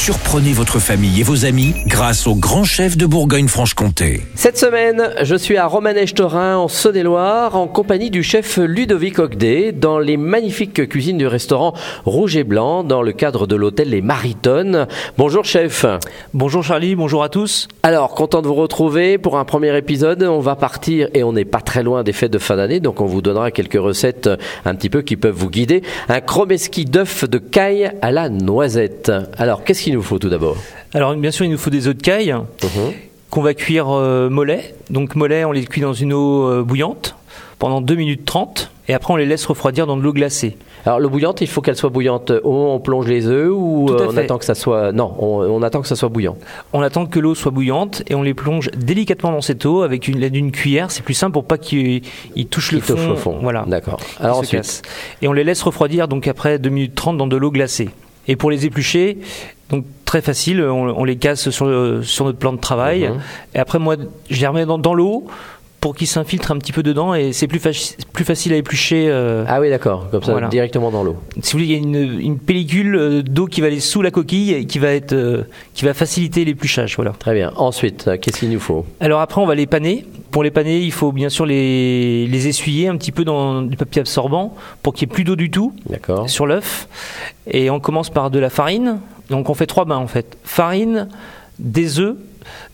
Surprenez votre famille et vos amis grâce au grand chef de Bourgogne-Franche-Comté. Cette semaine, je suis à Romanèche-Torin, en Saône-et-Loire, en compagnie du chef Ludovic Ogdet, dans les magnifiques cuisines du restaurant Rouge et Blanc, dans le cadre de l'hôtel Les Maritones. Bonjour chef. Bonjour Charlie, bonjour à tous. Alors, content de vous retrouver pour un premier épisode. On va partir, et on n'est pas très loin des fêtes de fin d'année, donc on vous donnera quelques recettes un petit peu qui peuvent vous guider. Un chromeski d'œuf de caille à la noisette. Alors, qu'est-ce qu'il nous faut tout d'abord Alors bien sûr, il nous faut des œufs de caille qu'on va cuire euh, mollet. Donc mollet, on les cuit dans une eau euh, bouillante pendant 2 minutes 30 et après on les laisse refroidir dans de l'eau glacée. Alors l'eau bouillante, il faut qu'elle soit bouillante. Au moment où on plonge les œufs ou euh, on fait. attend que ça soit Non, on, on attend que ça soit bouillant. On attend que l'eau soit bouillante et on les plonge délicatement dans cette eau avec une l'aide d'une cuillère. C'est plus simple pour pas qu'ils ils touchent le fond. le fond. Voilà. D'accord. Alors ensuite. Et on les laisse refroidir donc après 2 minutes 30 dans de l'eau glacée. Et pour les éplucher, donc très facile, on, on les casse sur, le- sur notre plan de travail. Mhm. Et après, moi, je les remets dans, dans l'eau pour qu'ils s'infiltrent un petit peu dedans et c'est plus, faci- plus facile à éplucher. euh, ah oui, d'accord, comme ça, Voilà. directement dans l'eau. si vous voulez, il y a une, une pellicule euh, d'eau qui va aller sous la coquille et qui va, être, euh, qui va faciliter l'épluchage. Voilà. Très bien. Ensuite, euh, qu'est-ce qu'il nous faut? Alors après, on va les paner. Pour les paner, il faut bien sûr les, les essuyer un petit peu dans du papier absorbant pour qu'il n'y ait plus d'eau du tout sur l'œuf. Et on commence par de la farine. Donc on fait trois bains en fait. Farine, des œufs,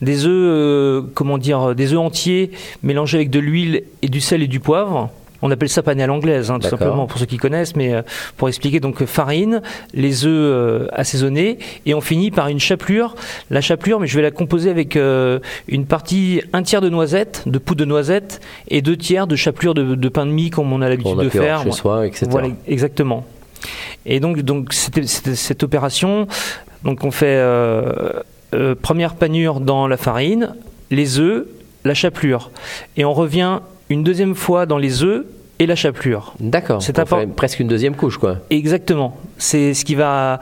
des œufs, euh, comment dire, des œufs entiers mélangés avec de l'huile et du sel et du poivre. On appelle ça pané à l'anglaise, hein, tout simplement pour ceux qui connaissent, mais euh, pour expliquer donc farine, les œufs euh, assaisonnés, et on finit par une chapelure. La chapelure, mais je vais la composer avec euh, une partie un tiers de noisettes, de poudre de noisettes, et deux tiers de chapelure de, de pain de mie comme on a l'habitude de faire. chez soi, etc. Voilà, exactement. Et donc, donc c'était- c'était cette opération, donc on fait euh, euh, première panure dans la farine, les œufs, la chapelure, et on revient une deuxième fois dans les œufs et la chapelure. D'accord. C'est presque une deuxième couche, quoi. Exactement. C'est ce qui va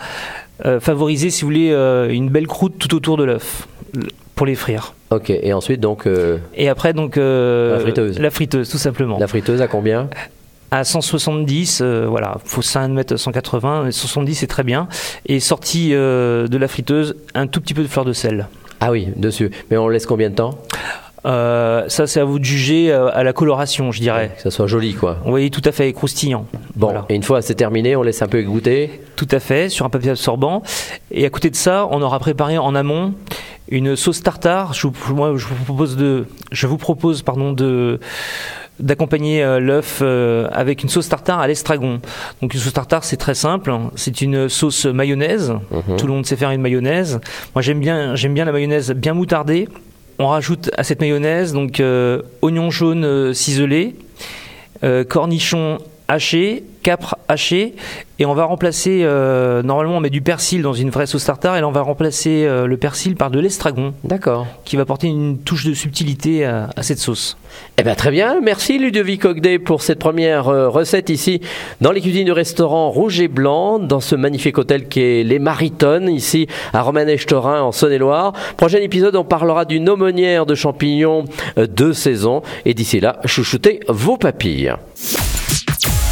euh, favoriser, si vous voulez, euh, une belle croûte tout autour de l'œuf pour les frire. Ok. Et ensuite, donc, euh, Et après, donc La friteuse. la friteuse, tout simplement. la friteuse à combien? À 170, euh, voilà, faut 5 mettre 180, mais 70 c'est très bien. Et sorti de la friteuse, un tout petit peu de fleur de sel. Ah oui, dessus. Mais on laisse combien de temps? Euh, ça c'est à vous de juger euh, à la coloration, je dirais. Que ça soit joli, quoi. Vous voyez, tout à fait croustillant. Bon. Voilà. Et une fois c'est terminé, on laisse un peu égoutter. Tout à fait, sur un papier absorbant. Et à côté de ça, on aura préparé en amont une sauce tartare. Je vous, moi, je vous propose de, je vous propose, pardon, de d'accompagner euh, l'œuf euh, avec une sauce tartare à l'estragon. Donc une sauce tartare, c'est très simple. C'est une sauce mayonnaise. Mhm. Tout le monde sait faire une mayonnaise. Moi, j'aime bien, j'aime bien la mayonnaise bien moutardée. On rajoute à cette mayonnaise donc euh, oignon jaune euh, ciselé, euh, cornichons hachés, capre haché, et on va remplacer. euh, normalement, on met du persil dans une vraie sauce tartare, et là, on va remplacer euh, le persil par de l'estragon, D'accord. qui va apporter une touche de subtilité à, à cette sauce. Eh bien, très bien. Merci Ludovic Ogdet pour cette première euh, recette ici dans les cuisines du restaurant Rouge et Blanc, dans ce magnifique hôtel qui est Les Maritones, ici à Romanèche-Torin, en Saône-et-Loire. Prochain épisode, on parlera d'une aumônière de champignons de saison. Et d'ici là, chouchoutez vos papilles.